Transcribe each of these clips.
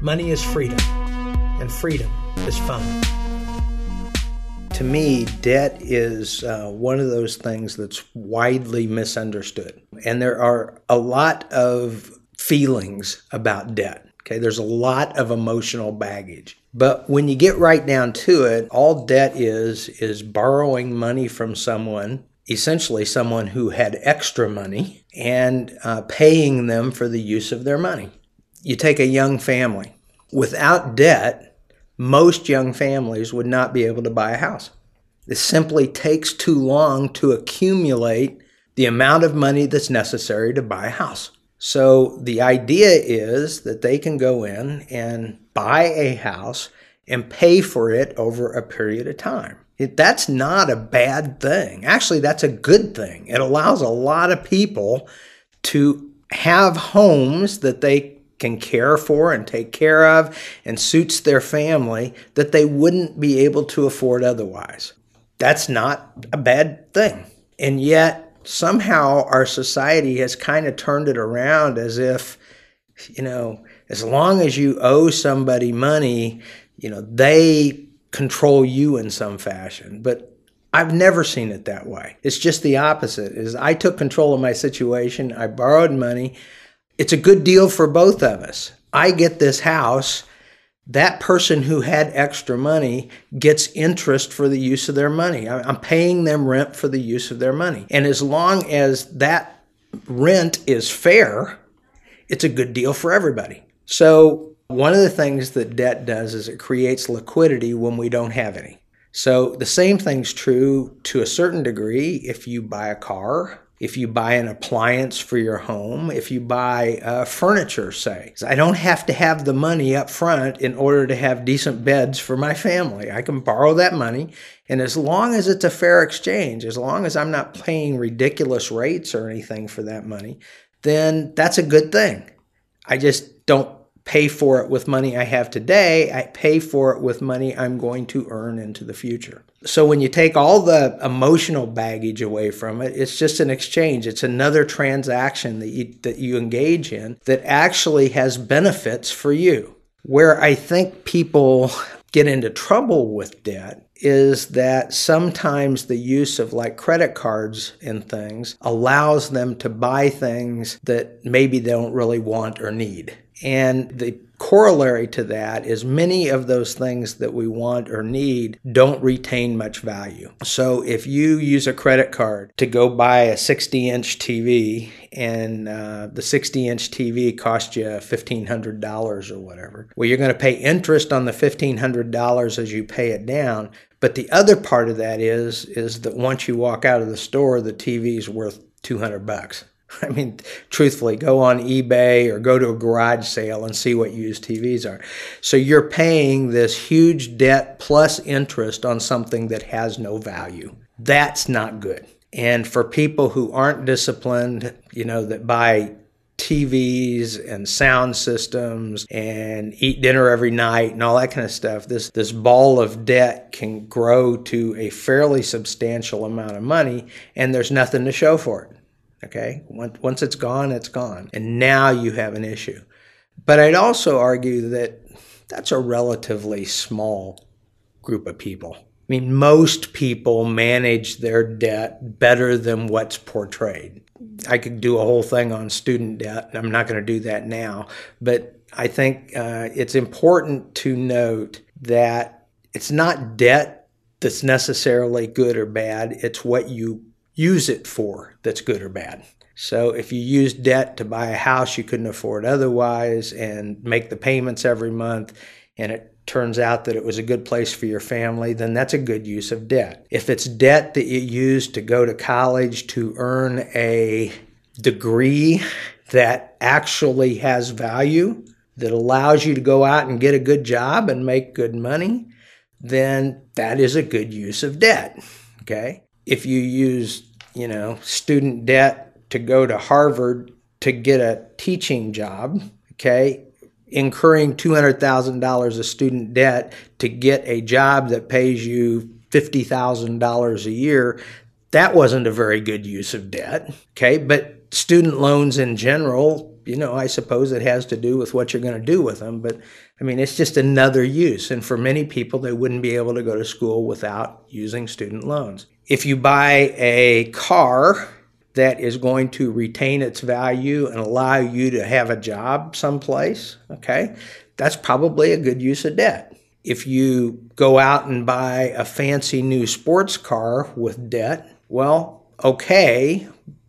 Money is freedom, and freedom is fun. To me, debt is uh, one of those things that's widely misunderstood. And there are a lot of feelings about debt. Okay, there's a lot of emotional baggage. But when you get right down to it, all debt is is borrowing money from someone, essentially someone who had extra money, and uh, paying them for the use of their money. You take a young family. Without debt, most young families would not be able to buy a house. It simply takes too long to accumulate the amount of money that's necessary to buy a house. So the idea is that they can go in and buy a house and pay for it over a period of time. It, that's not a bad thing. Actually, that's a good thing. It allows a lot of people to have homes that they can care for and take care of and suits their family that they wouldn't be able to afford otherwise. That's not a bad thing. And yet, somehow our society has kind of turned it around as if, you know, as long as you owe somebody money, you know, they control you in some fashion. But I've never seen it that way. It's just the opposite. Is I took control of my situation, I borrowed money, it's a good deal for both of us. I get this house. That person who had extra money gets interest for the use of their money. I'm paying them rent for the use of their money. And as long as that rent is fair, it's a good deal for everybody. So, one of the things that debt does is it creates liquidity when we don't have any. So, the same thing's true to a certain degree if you buy a car if you buy an appliance for your home, if you buy uh, furniture, say. I don't have to have the money up front in order to have decent beds for my family. I can borrow that money, and as long as it's a fair exchange, as long as I'm not paying ridiculous rates or anything for that money, then that's a good thing. I just don't pay for it with money I have today. I pay for it with money I'm going to earn into the future. So when you take all the emotional baggage away from it, it's just an exchange. It's another transaction that you, that you engage in that actually has benefits for you. Where I think people get into trouble with debt is that sometimes the use of like credit cards and things allows them to buy things that maybe they don't really want or need. And the corollary to that is many of those things that we want or need don't retain much value. So if you use a credit card to go buy a 60 inch TV and uh, the 60 inch TV cost you $1,500 or whatever, well, you're going to pay interest on the $1,500 as you pay it down. But the other part of that is is that once you walk out of the store, the TV is worth 200 bucks. I mean, truthfully, go on eBay or go to a garage sale and see what used TVs are. So you're paying this huge debt plus interest on something that has no value. That's not good. And for people who aren't disciplined, you know, that buy TVs and sound systems and eat dinner every night and all that kind of stuff, this, this ball of debt can grow to a fairly substantial amount of money and there's nothing to show for it. Okay. Once it's gone, it's gone. And now you have an issue. But I'd also argue that that's a relatively small group of people. I mean, most people manage their debt better than what's portrayed. I could do a whole thing on student debt. I'm not going to do that now. But I think uh, it's important to note that it's not debt that's necessarily good or bad, it's what you use it for that's good or bad. So if you use debt to buy a house you couldn't afford otherwise and make the payments every month and it turns out that it was a good place for your family, then that's a good use of debt. If it's debt that you use to go to college to earn a degree that actually has value, that allows you to go out and get a good job and make good money, then that is a good use of debt. Okay? If you use you know, student debt to go to Harvard to get a teaching job, okay, incurring $200,000 of student debt to get a job that pays you $50,000 a year, that wasn't a very good use of debt, okay? But student loans in general, you know, I suppose it has to do with what you're going to do with them, but I mean, it's just another use. And for many people, they wouldn't be able to go to school without using student loans. If you buy a car that is going to retain its value and allow you to have a job someplace, okay, that's probably a good use of debt. If you go out and buy a fancy new sports car with debt, well, okay,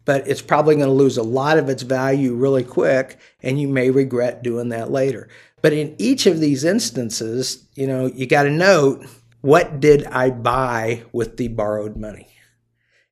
but it's probably going to lose a lot of its value really quick, and you may regret doing that later. But in each of these instances, you know, you got to note what did I buy with the borrowed money?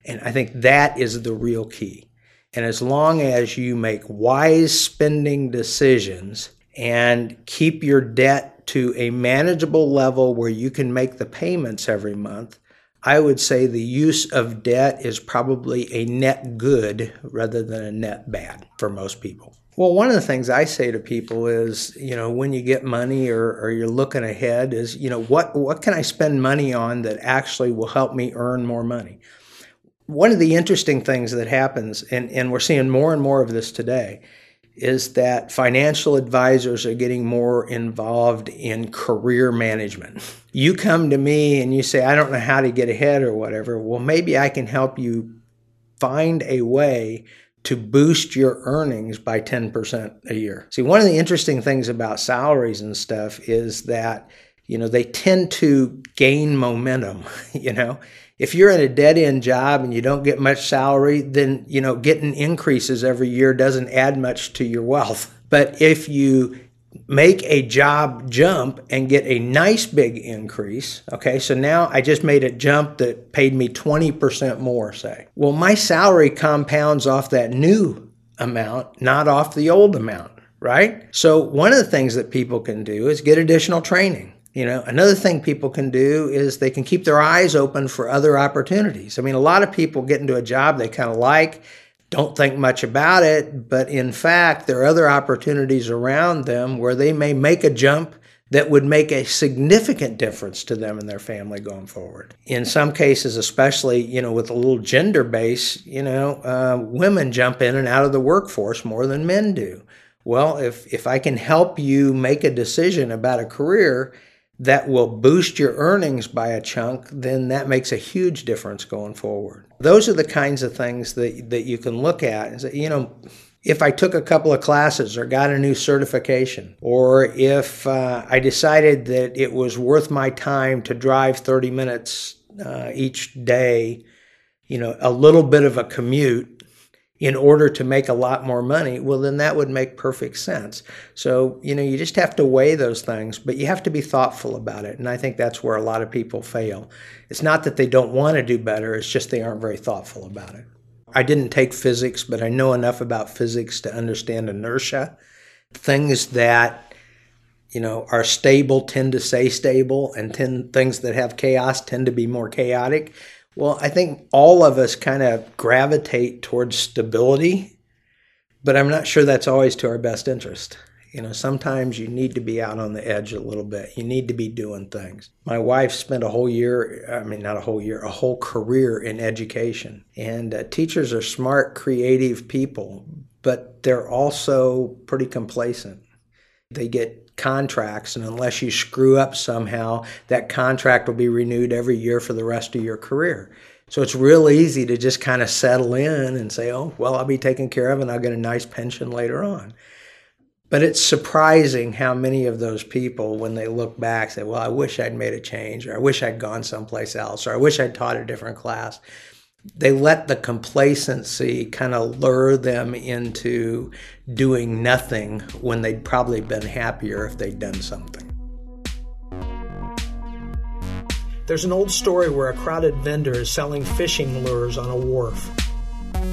And I think that is the real key. And as long as you make wise spending decisions and keep your debt to a manageable level where you can make the payments every month, I would say the use of debt is probably a net good rather than a net bad for most people. Well, one of the things I say to people is, you know, when you get money or, or you're looking ahead, is, you know, what, what can I spend money on that actually will help me earn more money? One of the interesting things that happens, and, and we're seeing more and more of this today, is that financial advisors are getting more involved in career management. You come to me and you say, I don't know how to get ahead or whatever. Well, maybe I can help you find a way to boost your earnings by 10% a year. See, one of the interesting things about salaries and stuff is that, you know, they tend to gain momentum, you know if you're in a dead end job and you don't get much salary, then, you know, getting increases every year doesn't add much to your wealth. But if you make a job jump and get a nice big increase, okay, so now I just made a jump that paid me 20% more, say. Well, my salary compounds off that new amount, not off the old amount, right? So one of the things that people can do is get additional training. You know, another thing people can do is they can keep their eyes open for other opportunities. I mean, a lot of people get into a job they kind of like, don't think much about it, but in fact, there are other opportunities around them where they may make a jump that would make a significant difference to them and their family going forward. In some cases, especially you know with a little gender base, you know, uh, women jump in and out of the workforce more than men do. Well, if if I can help you make a decision about a career that will boost your earnings by a chunk, then that makes a huge difference going forward. Those are the kinds of things that, that you can look at and say, you know, if I took a couple of classes or got a new certification, or if uh, I decided that it was worth my time to drive 30 minutes uh, each day, you know, a little bit of a commute in order to make a lot more money, well, then that would make perfect sense. So, you know, you just have to weigh those things, but you have to be thoughtful about it. And I think that's where a lot of people fail. It's not that they don't want to do better, it's just they aren't very thoughtful about it. I didn't take physics, but I know enough about physics to understand inertia. Things that, you know, are stable tend to stay stable, and tend, things that have chaos tend to be more chaotic. Well, I think all of us kind of gravitate towards stability, but I'm not sure that's always to our best interest. You know, sometimes you need to be out on the edge a little bit. You need to be doing things. My wife spent a whole year, I mean, not a whole year, a whole career in education. And uh, teachers are smart, creative people, but they're also pretty complacent. They get contracts, and unless you screw up somehow, that contract will be renewed every year for the rest of your career. So it's real easy to just kind of settle in and say, oh, well, I'll be taken care of and I'll get a nice pension later on. But it's surprising how many of those people, when they look back, say, well, I wish I'd made a change, or I wish I'd gone someplace else, or I wish I'd taught a different class they let the complacency kind of lure them into doing nothing when they'd probably been happier if they'd done something. There's an old story where a crowded vendor is selling fishing lures on a wharf.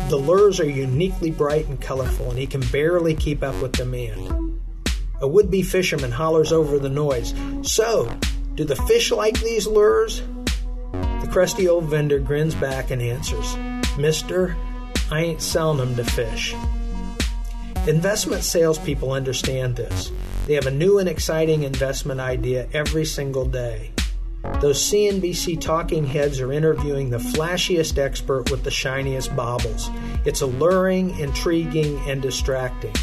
The lures are uniquely bright and colorful, and he can barely keep up with demand. A would be fisherman hollers over the noise So, do the fish like these lures? The crusty old vendor grins back and answers, Mister, I ain't selling them to fish. Investment salespeople understand this. They have a new and exciting investment idea every single day. Those CNBC talking heads are interviewing the flashiest expert with the shiniest baubles. It's alluring, intriguing, and distracting.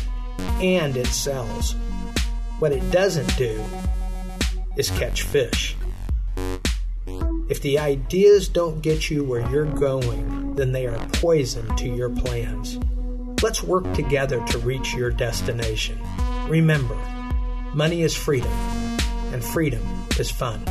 and it sells. What it doesn't do is catch fish. If the ideas don't get you where you're going, then they are poison to your plans. Let's work together to reach your destination. Remember, money is freedom, and freedom is fun.